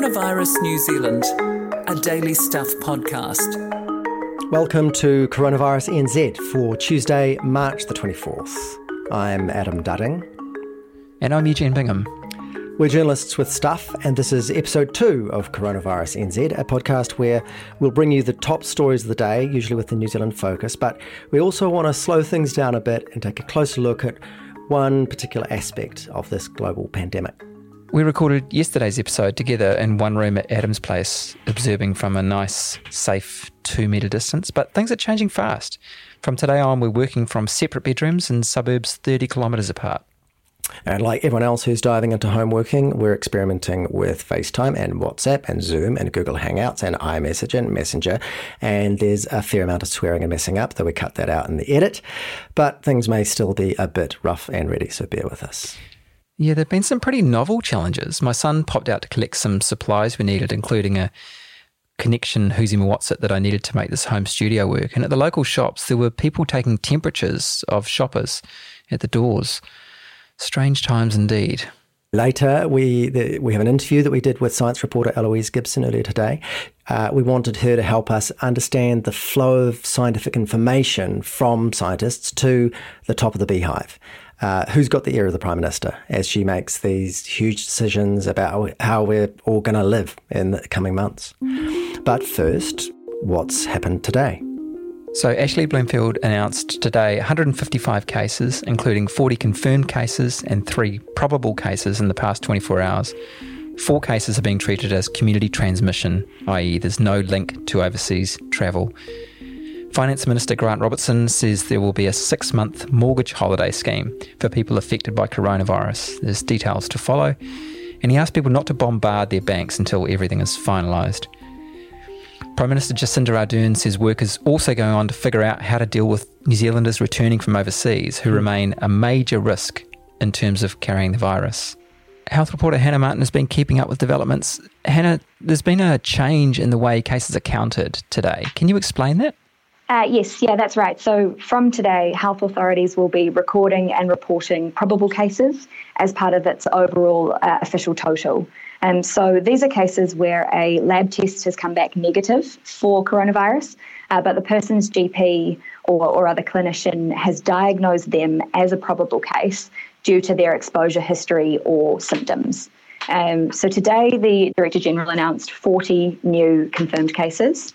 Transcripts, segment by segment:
Coronavirus New Zealand, a daily stuff podcast. Welcome to Coronavirus NZ for Tuesday, March the 24th. I'm Adam Dudding. And I'm Eugene Bingham. We're journalists with stuff, and this is episode two of Coronavirus NZ, a podcast where we'll bring you the top stories of the day, usually with the New Zealand focus. But we also want to slow things down a bit and take a closer look at one particular aspect of this global pandemic. We recorded yesterday's episode together in one room at Adam's place, observing from a nice, safe two metre distance. But things are changing fast. From today on, we're working from separate bedrooms in suburbs 30 kilometres apart. And like everyone else who's diving into home working, we're experimenting with FaceTime and WhatsApp and Zoom and Google Hangouts and iMessage and Messenger. And there's a fair amount of swearing and messing up, though we cut that out in the edit. But things may still be a bit rough and ready, so bear with us. Yeah, there have been some pretty novel challenges. My son popped out to collect some supplies we needed, including a connection Who's in What's It that I needed to make this home studio work. And at the local shops, there were people taking temperatures of shoppers at the doors. Strange times indeed. Later, we the, we have an interview that we did with science reporter Eloise Gibson earlier today. Uh, we wanted her to help us understand the flow of scientific information from scientists to the top of the beehive uh, who's got the ear of the Prime Minister as she makes these huge decisions about how we're all going to live in the coming months. But first, what's happened today? So, Ashley Bloomfield announced today 155 cases, including 40 confirmed cases and three probable cases in the past 24 hours. Four cases are being treated as community transmission, i.e., there's no link to overseas travel. Finance Minister Grant Robertson says there will be a six month mortgage holiday scheme for people affected by coronavirus. There's details to follow. And he asked people not to bombard their banks until everything is finalised. Prime Minister Jacinda Ardern says work is also going on to figure out how to deal with New Zealanders returning from overseas who remain a major risk in terms of carrying the virus. Health reporter Hannah Martin has been keeping up with developments. Hannah, there's been a change in the way cases are counted today. Can you explain that? Uh, yes, yeah, that's right. So from today, health authorities will be recording and reporting probable cases as part of its overall uh, official total. And so these are cases where a lab test has come back negative for coronavirus, uh, but the person's GP or, or other clinician has diagnosed them as a probable case due to their exposure history or symptoms. Um, so today, the Director General announced 40 new confirmed cases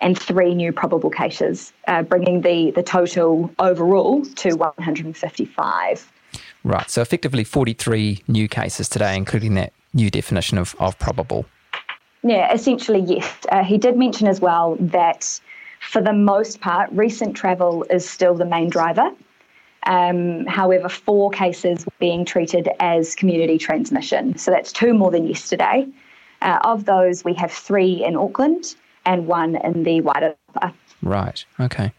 and three new probable cases, uh, bringing the, the total overall to 155. Right, so effectively 43 new cases today, including that new definition of, of probable. Yeah, essentially, yes. Uh, he did mention as well that for the most part, recent travel is still the main driver. Um, however, four cases were being treated as community transmission. So that's two more than yesterday. Uh, of those, we have three in Auckland and one in the wider. Right. Okay.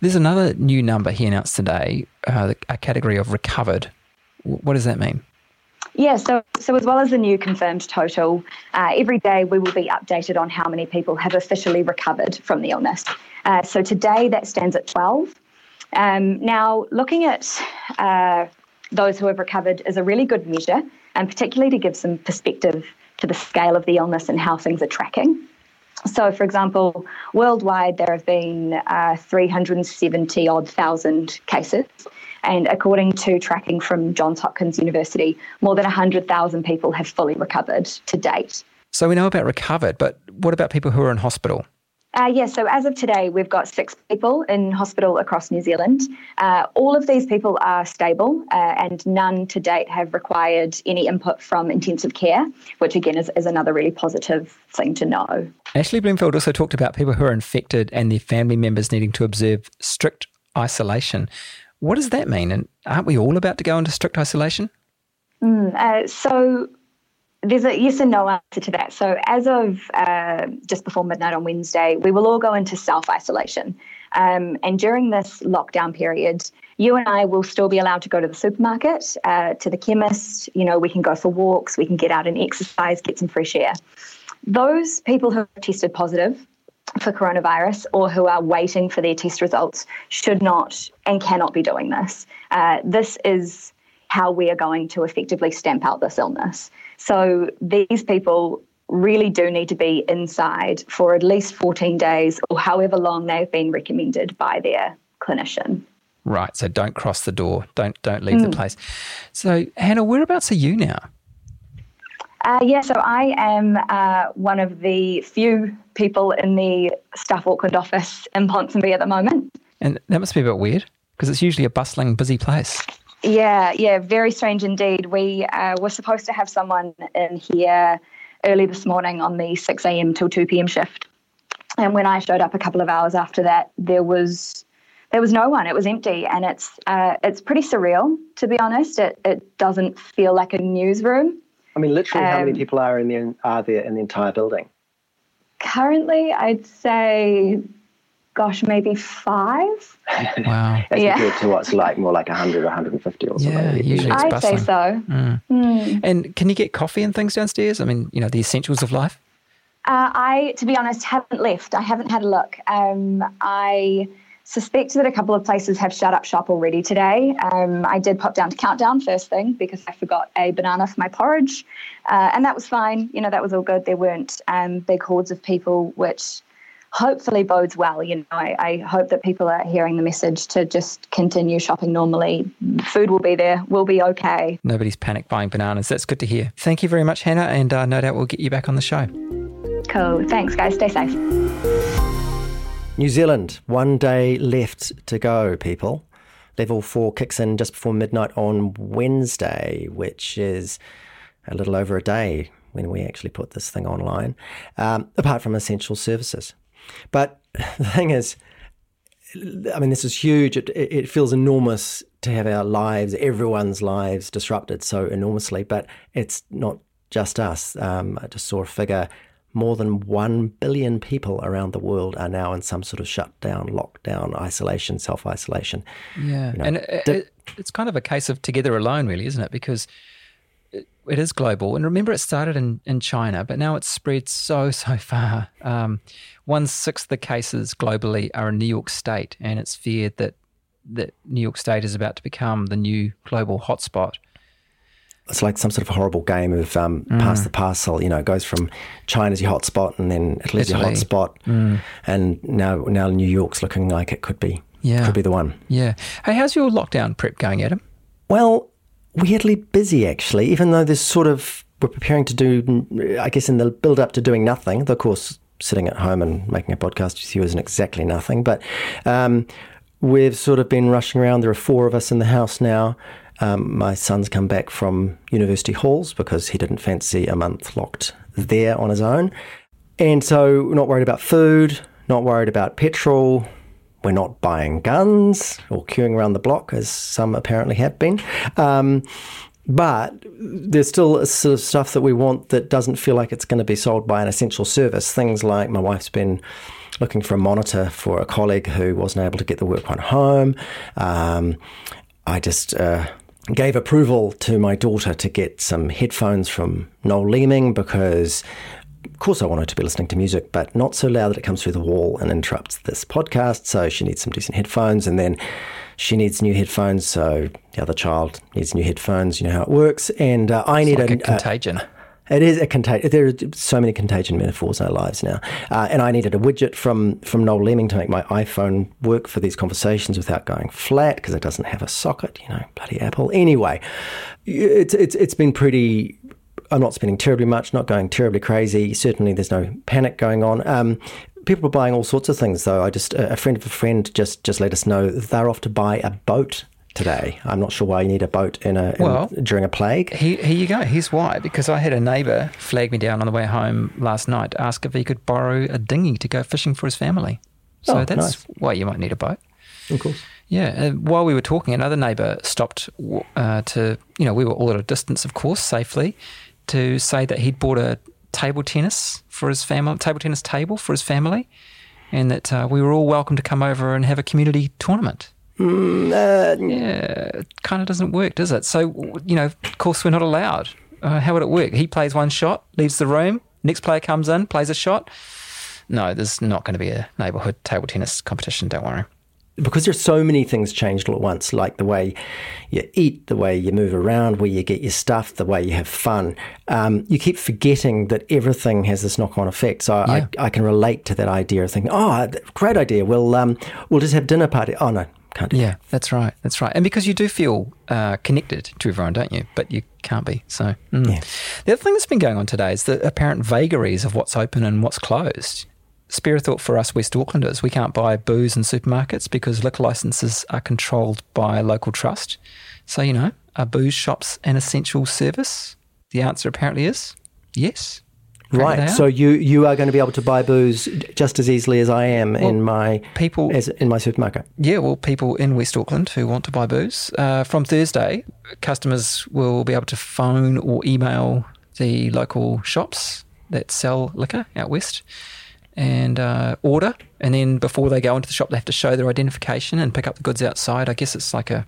There's another new number he announced today, uh, a category of recovered. What does that mean? Yeah, so, so as well as the new confirmed total, uh, every day we will be updated on how many people have officially recovered from the illness. Uh, so today that stands at 12. Um, now, looking at uh, those who have recovered is a really good measure, and particularly to give some perspective to the scale of the illness and how things are tracking. So, for example, worldwide there have been uh, 370 odd thousand cases. And according to tracking from Johns Hopkins University, more than 100,000 people have fully recovered to date. So we know about recovered, but what about people who are in hospital? Uh, yes, so as of today, we've got six people in hospital across New Zealand. Uh, all of these people are stable, uh, and none to date have required any input from intensive care, which again is, is another really positive thing to know. Ashley Bloomfield also talked about people who are infected and their family members needing to observe strict isolation. What does that mean? And aren't we all about to go into strict isolation? Mm, uh, so there's a yes and no answer to that. So, as of uh, just before midnight on Wednesday, we will all go into self isolation. Um, and during this lockdown period, you and I will still be allowed to go to the supermarket, uh, to the chemist. You know, we can go for walks, we can get out and exercise, get some fresh air. Those people who have tested positive for coronavirus or who are waiting for their test results should not and cannot be doing this. Uh, this is how we are going to effectively stamp out this illness. So these people really do need to be inside for at least 14 days or however long they've been recommended by their clinician. Right. So don't cross the door. Don't don't leave mm. the place. So Hannah, whereabouts are you now? Uh, yeah, so I am uh, one of the few people in the Stuff Auckland office in Ponsonby at the moment. And that must be a bit weird because it's usually a bustling, busy place. Yeah, yeah, very strange indeed. We uh, were supposed to have someone in here early this morning on the 6 a.m. till 2 p.m. shift. And when I showed up a couple of hours after that, there was there was no one. It was empty, and it's uh, it's pretty surreal to be honest. It it doesn't feel like a newsroom. I mean, literally, um, how many um, people are in the are there in the entire building? Currently, I'd say, gosh, maybe five. Wow. As yeah. compared to what's like more like 100 or 150 or something. Yeah, usually I'd bustling. say so. Mm. Mm. And can you get coffee and things downstairs? I mean, you know, the essentials of life. Uh, I, to be honest, haven't left. I haven't had a look. Um, I suspect that a couple of places have shut up shop already today. Um, I did pop down to Countdown first thing because I forgot a banana for my porridge, uh, and that was fine. You know, that was all good. There weren't um, big hordes of people, which hopefully bodes well. You know, I, I, hope that people are hearing the message to just continue shopping normally. Food will be there. We'll be okay. Nobody's panic buying bananas. That's good to hear. Thank you very much, Hannah, and uh, no doubt we'll get you back on the show. Cool. Thanks, guys. Stay safe. New Zealand, one day left to go, people. Level four kicks in just before midnight on Wednesday, which is a little over a day when we actually put this thing online, um, apart from essential services. But the thing is, I mean, this is huge. It, it, feels enormous to have our lives, everyone's lives, disrupted so enormously. But it's not just us. Um, I just saw a figure more than 1 billion people around the world are now in some sort of shutdown, lockdown, isolation, self isolation. Yeah. You know, and it, it, it's kind of a case of together alone, really, isn't it? Because it, is global. And remember, it started in, in China, but now it's spread so, so far. Um, one sixth of the cases globally are in New York State, and it's feared that, that New York State is about to become the new global hotspot it's like some sort of horrible game of um, mm. pass the parcel. You know, it goes from China's your hotspot, and then Italy's Italy. your hotspot, mm. and now now New York's looking like it could be. Yeah. could be the one. Yeah. Hey, how's your lockdown prep going, Adam? Well, weirdly busy actually. Even though there's sort of we're preparing to do, I guess, in the build up to doing nothing. Of course, sitting at home and making a podcast with you isn't exactly nothing, but um, we've sort of been rushing around. There are four of us in the house now. Um, my son's come back from university halls because he didn't fancy a month locked there on his own. And so, not worried about food, not worried about petrol. We're not buying guns or queuing around the block, as some apparently have been. Um, but there's still sort of stuff that we want that doesn't feel like it's going to be sold by an essential service. Things like my wife's been looking for a monitor for a colleague who wasn't able to get the work one home. Um, I just uh, gave approval to my daughter to get some headphones from Noel Leeming because of course I want her to be listening to music, but not so loud that it comes through the wall and interrupts this podcast. So she needs some decent headphones, and then she needs new headphones. So the other child needs new headphones. You know how it works. And uh, I need like a, a contagion. It is a contagion. There are so many contagion metaphors in our lives now. Uh, and I needed a widget from from Noel Leeming to make my iPhone work for these conversations without going flat because it doesn't have a socket. You know, bloody Apple. Anyway, it's it's it's been pretty. I'm not spending terribly much, not going terribly crazy. Certainly, there's no panic going on. Um, people are buying all sorts of things, though. I just a friend of a friend just just let us know they're off to buy a boat today. I'm not sure why you need a boat in a in, well, during a plague. He, here you go. Here's why. Because I had a neighbour flag me down on the way home last night ask if he could borrow a dinghy to go fishing for his family. So oh, that's nice. why you might need a boat. Of course. Yeah. Uh, while we were talking, another neighbour stopped uh, to, you know, we were all at a distance, of course, safely, to say that he'd bought a table tennis for his family, table tennis table for his family, and that uh, we were all welcome to come over and have a community tournament. Mm, uh, yeah, it kind of doesn't work, does it? So, you know, of course, we're not allowed. Uh, how would it work? He plays one shot, leaves the room, next player comes in, plays a shot. No, there's not going to be a neighbourhood table tennis competition, don't worry. Because there's so many things changed all at once, like the way you eat, the way you move around, where you get your stuff, the way you have fun. Um, you keep forgetting that everything has this knock-on effect. So Yeah. I, I can relate to that idea of thinking, oh, great idea. We'll um, we'll just have dinner party. Oh no, can't do Yeah, that's right. That's right. And because you do feel uh, connected to everyone, don't you? But you can't be. So, mm. Yeah. the other thing that's been going on today is the apparent vagaries of what's open and what's closed. Spare thought for us West Aucklanders, we can't buy booze in supermarkets because liquor licenses are controlled by a local trust. So, you know, are booze shops an essential service? The answer apparently is yes. Apparently Right. So you you are going to be able to buy booze just as easily as I am in my people as in my supermarket. Yeah, well, people in West Auckland who want to buy booze uh, from Thursday, customers will be able to phone or email the local shops that sell liquor out west and uh, order. And then before they go into the shop, they have to show their identification and pick up the goods outside. I guess it's like a,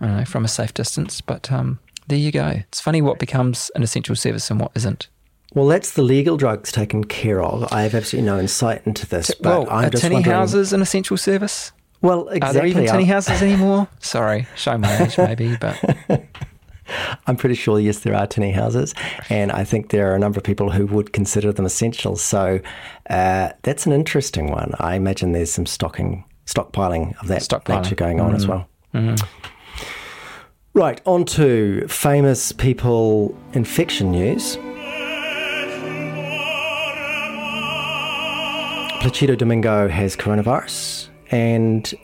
I don't know, from a safe distance. But um, there you go. It's funny what becomes an essential service and what isn't. Well, that's the legal drugs taken care of. I have absolutely no insight into this, but well, I'm are just tinny wondering. houses an essential service? Well, exactly. Are there even tinny houses anymore? Sorry, show my age maybe, but I'm pretty sure yes, there are tiny houses, and I think there are a number of people who would consider them essential. So uh, that's an interesting one. I imagine there's some stocking, stockpiling of that Stockpiling. nature going on as well. Right, on to famous people infection news. Placido Domingo has coronavirus, and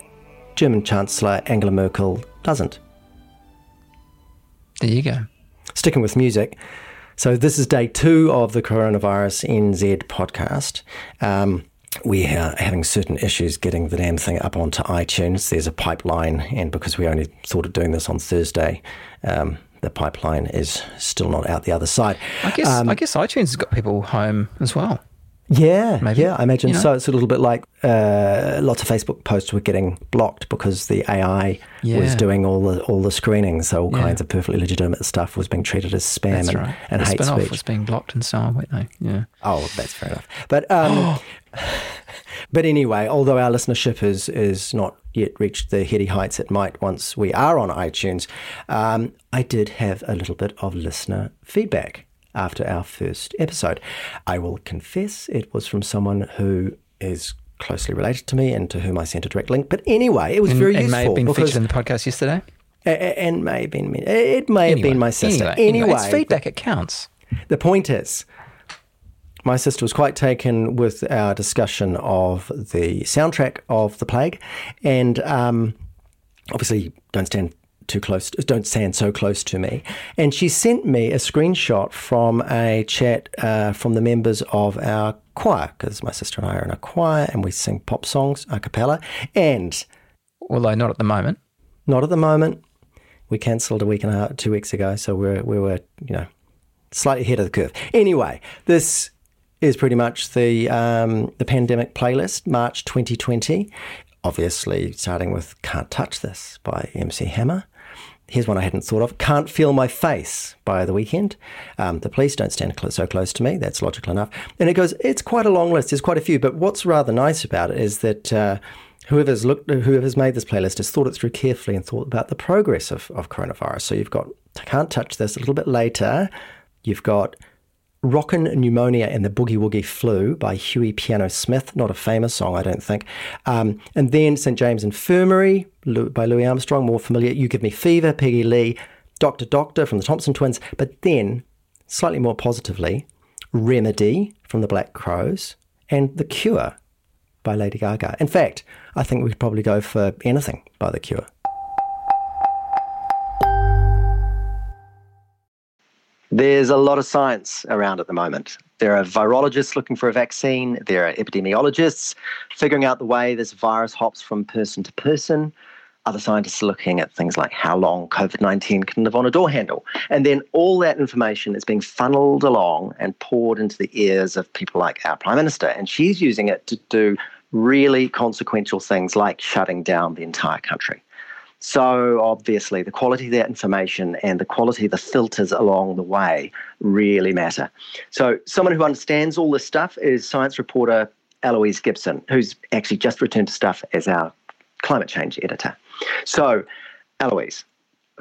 German Chancellor Angela Merkel doesn't. There you go. Sticking with music. So, this is day two of the Coronavirus NZ podcast. Um, we are having certain issues getting the damn thing up onto iTunes. There's a pipeline, and because we only thought of doing this on Thursday, um, the pipeline is still not out the other side. I guess Um, I guess iTunes has got people home as well. Yeah, Maybe, yeah, I imagine you know? so. It's a little bit like uh, lots of Facebook posts were getting blocked because the AI was doing all the all the screening. So all Yeah. kinds of perfectly legitimate stuff was being treated as spam That's and, right. and the hate spin-off speech. was being blocked and so on, weren't they? Yeah. Oh, that's fair enough. But um, but anyway, although our listenership is is not yet reached the heady heights it might once we are on iTunes, um, I did have a little bit of listener feedback after our first episode. I will confess it was from someone who is closely related to me and to whom I sent a direct link. But anyway, it was And, very and useful may have been featured in the podcast yesterday. and may have been me. It may have been my sister. Anyway, Anyway, it's feedback. It counts. the point is, my sister was quite taken with our discussion of the soundtrack of The Plague, and um, obviously, don't stand too close, don't stand so close to me. And she sent me a screenshot from a chat uh, from the members of our choir, because my sister and I are in a choir and we sing pop songs a cappella. And Although not at the moment. not at the moment. We cancelled a week and a half, two weeks ago, so we're we were you know slightly ahead of the curve. Anyway, this is pretty much the um, the pandemic playlist, March 2020. Obviously, starting with "Can't Touch This" by MC Hammer. Here's one I hadn't thought of. Can't Feel My Face by The Weeknd. Um, the Police Don't Stand cl- So Close to Me. That's logical enough. And it goes, it's quite a long list. There's quite a few. But what's rather nice about it is that uh, whoever's looked, whoever's made this playlist has thought it through carefully and thought about the progress of, of coronavirus. So you've got Can't Touch This a little bit later. You've got Rockin' Pneumonia and the Boogie Woogie Flu by Huey Piano Smith, not a famous song, I don't think. Um, and then St. James Infirmary by Louis Armstrong, more familiar. You Give Me Fever, Peggy Lee, Doctor Doctor from the Thompson Twins. But then, slightly more positively, Remedy from the Black Crowes and The Cure by Lady Gaga. In fact, I think we could probably go for anything by The Cure. There's a lot of science around at the moment. There are virologists looking for a vaccine. There are epidemiologists figuring out the way this virus hops from person to person. Other scientists are looking at things like how long COVID 19 can live on a door handle. And then all that information is being funneled along and poured into the ears of people like our Prime Minister. And she's using it to do really consequential things like shutting down the entire country. So obviously, the quality of that information and the quality of the filters along the way really matter. So someone who understands all this stuff is science reporter Eloise Gibson, who's actually just returned to stuff as our climate change editor. So, Eloise,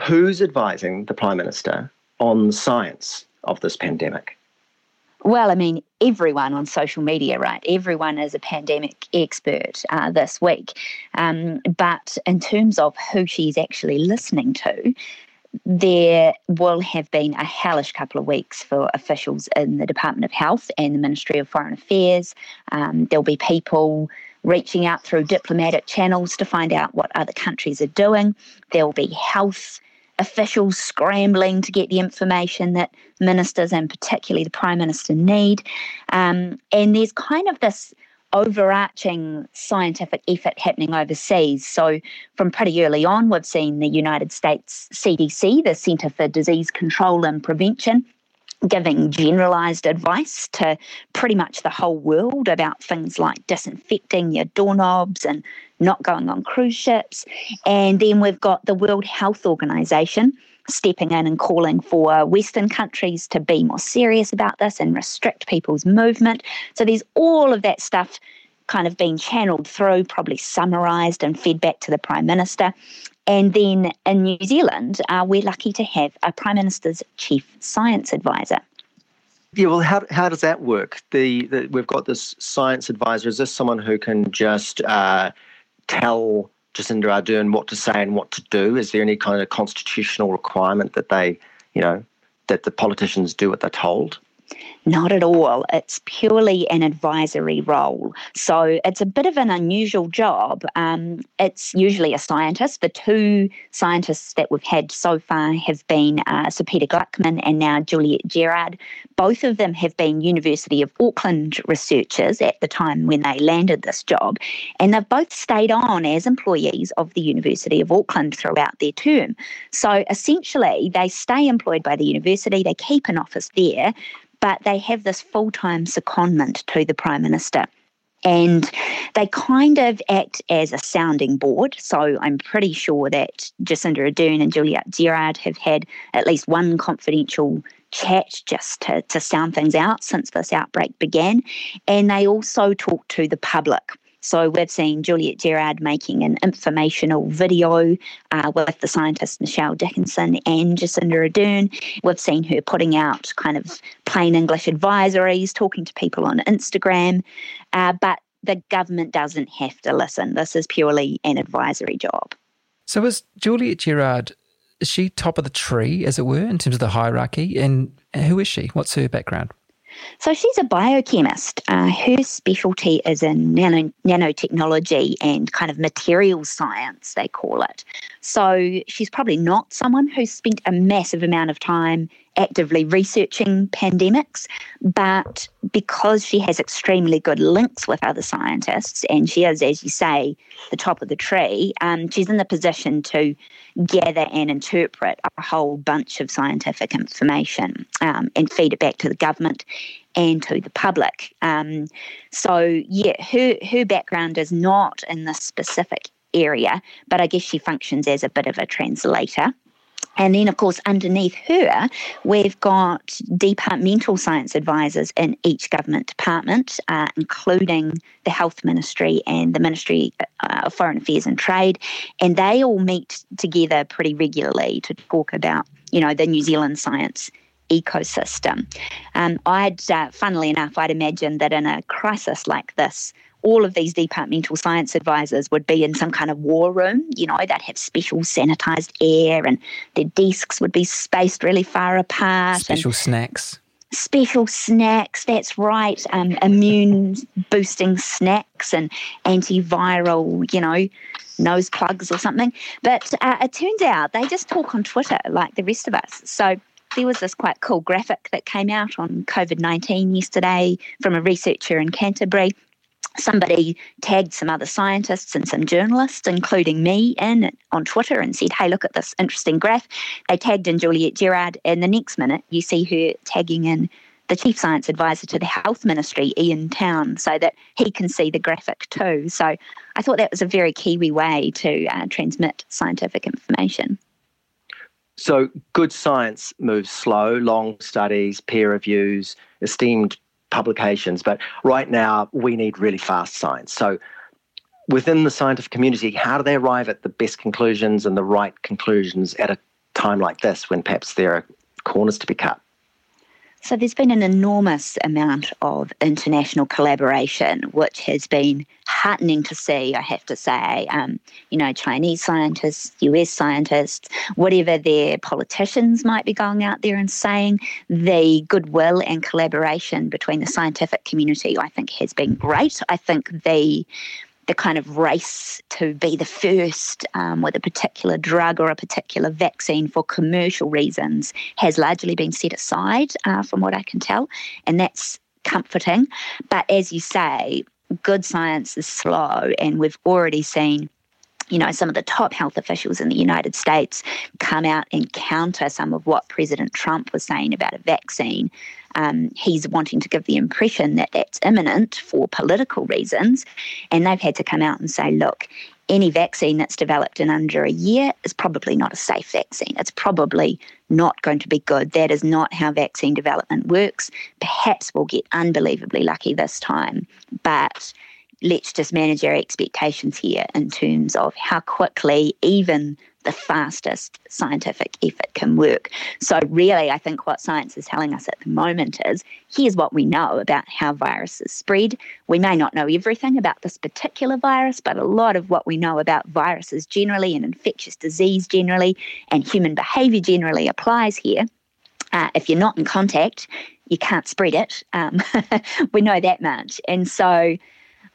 who's advising the Prime Minister on the science of this pandemic? Well, I mean, everyone on social media, right? Everyone is a pandemic expert uh, this week. Um, but in terms of who she's actually listening to, there will have been a hellish couple of weeks for officials in the Department of Health and the Ministry of Foreign Affairs. Um, there'll be people reaching out through diplomatic channels to find out what other countries are doing. There'll be health officials scrambling to get the information that ministers and particularly the Prime Minister need. Um, and there's kind of this overarching scientific effort happening overseas. So, from pretty early on, we've seen the United States CDC, the Centre for Disease Control and Prevention, giving generalized advice to pretty much the whole world about things like disinfecting your doorknobs and not going on cruise ships. And then we've got the World Health Organization stepping in and calling for Western countries to be more serious about this and restrict people's movement. So there's all of that stuff kind of being channeled through, probably summarised and fed back to the Prime Minister. And then in New Zealand, uh, we're lucky to have a Prime Minister's Chief Science Advisor. Yeah, well, how, how does that work? The, the We've got this science advisor. Is this someone who can just uh, tell Jacinda Ardern what to say and what to do? Is there any kind of constitutional requirement that they, you know, that the politicians do what they're told? Not at all. It's purely an advisory role. So it's a bit of an unusual job. Um, it's usually a scientist. The two scientists that we've had so far have been uh, Sir Peter Gluckman and now Juliet Gerrard. Both of them have been University of Auckland researchers at the time when they landed this job. And they've both stayed on as employees of the University of Auckland throughout their term. So essentially, they stay employed by the university, they keep an office there but they have this full time secondment to the Prime Minister. And they kind of act as a sounding board. So I'm pretty sure that Jacinda Ardern and Juliet Gerrard have had at least one confidential chat just to, to sound things out since this outbreak began. And they also talk to the public. So we've seen Juliet Gerrard making an informational video uh, with the scientist Michelle Dickinson and Jacinda Ardern. We've seen her putting out kind of plain English advisories, talking to people on Instagram. Uh, but the government doesn't have to listen. This is purely an advisory job. So is Juliet Gerrard is she top of the tree, as it were, in terms of the hierarchy? And who is she? What's her background? So she's a biochemist. Uh, her specialty is in nano, nanotechnology and kind of materials science, they call it. So she's probably not someone who's spent a massive amount of time actively researching pandemics, but because she has extremely good links with other scientists, and she is, as you say, the top of the tree, um, she's in the position to gather and interpret a whole bunch of scientific information um, and feed it back to the government and to the public. Um, so, yeah, her, her background is not in this specific area, but I guess she functions as a bit of a translator. And then, of course, underneath her, we've got departmental science advisors in each government department, uh, including the Health Ministry and the Ministry uh, of Foreign Affairs and Trade. And they all meet together pretty regularly to talk about, you know, the New Zealand science ecosystem. Um, I'd, uh, funnily enough, I'd imagine that in a crisis like this, all of these departmental science advisors would be in some kind of war room. You know, they'd have special sanitized air and their desks would be spaced really far apart. Special snacks. Special snacks, that's right. Um, immune boosting snacks and antiviral, you know, nose plugs or something. But uh, it turns out they just talk on Twitter like the rest of us. So there was this quite cool graphic that came out on COVID 19 yesterday from a researcher in Canterbury somebody tagged some other scientists and some journalists, including me, in on Twitter and said, Hey, look at this interesting graph. They tagged in Juliet Gerrard, and the next minute you see her tagging in the chief science advisor to the health ministry, Ian Town, so that he can see the graphic too. So I thought that was a very Kiwi way to uh, transmit scientific information. So good science moves slow, long studies, peer reviews, esteemed publications. But right now, we need really fast science. So within the scientific community, how do they arrive at the best conclusions and the right conclusions at a time like this when perhaps there are corners to be cut? So there's been an enormous amount of international collaboration, which has been heartening to see, I have to say. Um, you know, Chinese scientists, US scientists, whatever their politicians might be going out there and saying, the goodwill and collaboration between the scientific community, I think, has been great. I think the the kind of race to be the first um, with a particular drug or a particular vaccine for commercial reasons has largely been set aside, uh, from what I can tell. And that's comforting. But as you say, good science is slow, and we've already seen you know, some of the top health officials in the United States come out and counter some of what President Trump was saying about a vaccine. Um, he's wanting to give the impression that that's imminent for political reasons. And they've had to come out and say, look, any vaccine that's developed in under a year is probably not a safe vaccine. It's probably not going to be good. That is not how vaccine development works. Perhaps we'll get unbelievably lucky this time, but let's just manage our expectations here in terms of how quickly even the fastest scientific effort can work. So, really, I think what science is telling us at the moment is here's what we know about how viruses spread. We may not know everything about this particular virus, but a lot of what we know about viruses generally and infectious disease generally and human behavior generally applies here. Uh, if you're not in contact, you can't spread it. Um, we know that much. And so,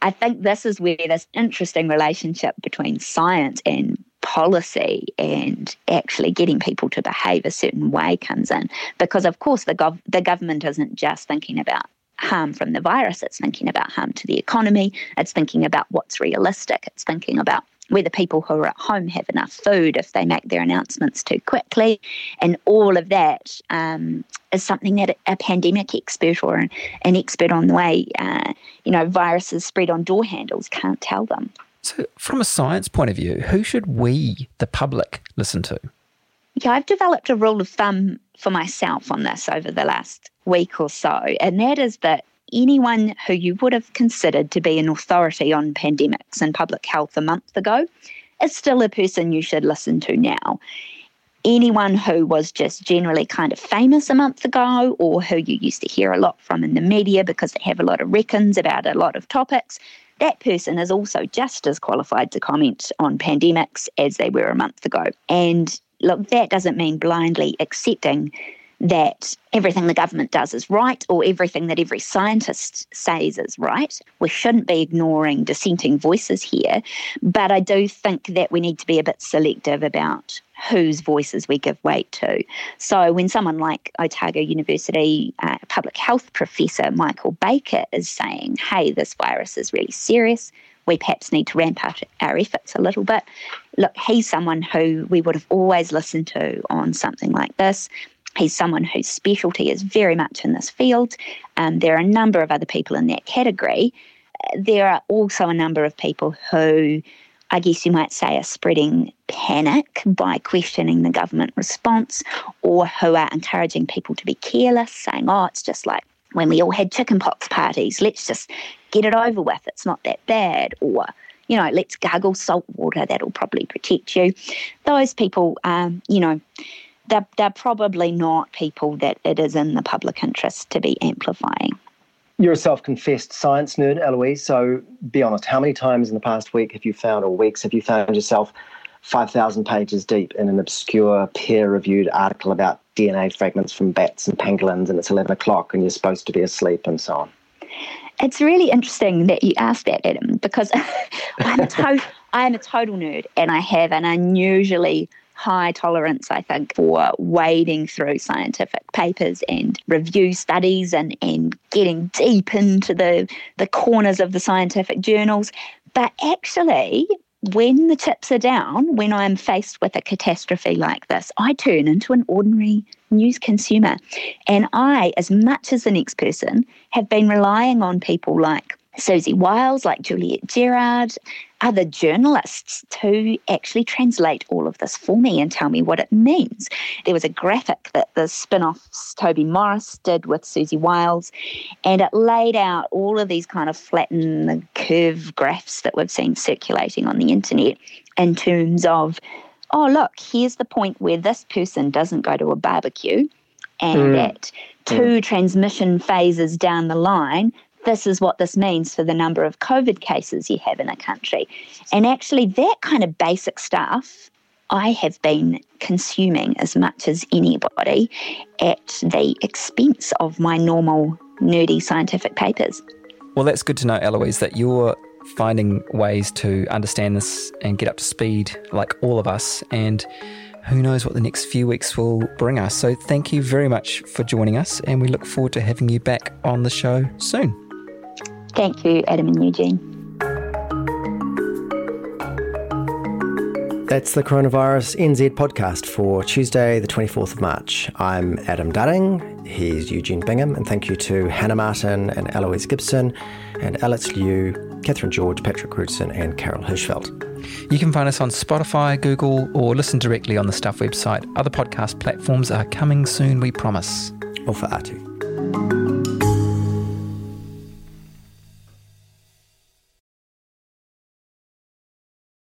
I think this is where this interesting relationship between science and policy and actually getting people to behave a certain way comes in. Because, of course, the, gov- the government isn't just thinking about harm from the virus, it's thinking about harm to the economy, it's thinking about what's realistic, it's thinking about whether people who are at home have enough food if they make their announcements too quickly. And all of that um, is something that a pandemic expert or an, an expert on the way, uh, you know, viruses spread on door handles can't tell them. So, from a science point of view, who should we, the public, listen to? Yeah, I've developed a rule of thumb for myself on this over the last week or so, and that is that anyone who you would have considered to be an authority on pandemics and public health a month ago is still a person you should listen to now. Anyone who was just generally kind of famous a month ago or who you used to hear a lot from in the media because they have a lot of reckons about a lot of topics, that person is also just as qualified to comment on pandemics as they were a month ago. And look, that doesn't mean blindly accepting that everything the government does is right or everything that every scientist says is right. We shouldn't be ignoring dissenting voices here, but I do think that we need to be a bit selective about whose voices we give weight to. So when someone like Otago University uh, public health professor Michael Baker is saying, hey, this virus is really serious, we perhaps need to ramp up our efforts a little bit. Look, he's someone who we would have always listened to on something like this. He's someone whose specialty is very much in this field. Um, there are a number of other people in that category. There are also a number of people who, I guess you might say, are spreading panic by questioning the government response or who are encouraging people to be careless, saying, oh, it's just like when we all had chickenpox parties, let's just get it over with, it's not that bad. Or, you know, let's gargle salt water, that'll probably protect you. Those people, um, you know, they're, they're probably not people that it is in the public interest to be amplifying. You're a self confessed science nerd, Eloise. So be honest, how many times in the past week have you found, or weeks, have you found yourself 5,000 pages deep in an obscure peer reviewed article about DNA fragments from bats and pangolins and it's 11 o'clock and you're supposed to be asleep and so on? It's really interesting that you asked that, Adam, because I'm, a to- I'm a total nerd and I have an unusually high tolerance, I think, for wading through scientific papers and review studies and, and getting deep into the, the corners of the scientific journals. But actually, when the chips are down, when I'm faced with a catastrophe like this, I turn into an ordinary news consumer. And I, as much as the next person, have been relying on people like Siouxsie Wiles, like Juliet Gerrard, other journalists to actually translate all of this for me and tell me what it means. There was a graphic that the Spinoff's Toby Morris did with Siouxsie Wiles, and it laid out all of these kind of flattened curve graphs that we've seen circulating on the internet in terms of, oh, look, here's the point where this person doesn't go to a barbecue, and mm. at two mm. transmission phases down the line, this is what this means for the number of COVID cases you have in a country. And actually, that kind of basic stuff I have been consuming as much as anybody at the expense of my normal nerdy scientific papers. Well, that's good to know, Eloise, that you're finding ways to understand this and get up to speed like all of us. And who knows what the next few weeks will bring us. So, thank you very much for joining us, and we look forward to having you back on the show soon. Thank you, Adam and Eugene. That's the Coronavirus NZ podcast for Tuesday, the 24th of March. I'm Adam Dudding, he's Eugene Bingham, and thank you to Hannah Martin and Eloise Gibson, and Alex Liu, Catherine George, Patrick Crewdson, and Carol Hirschfeld. You can find us on Spotify, Google, or listen directly on the Stuff website. Other podcast platforms are coming soon, we promise. Or for Atu.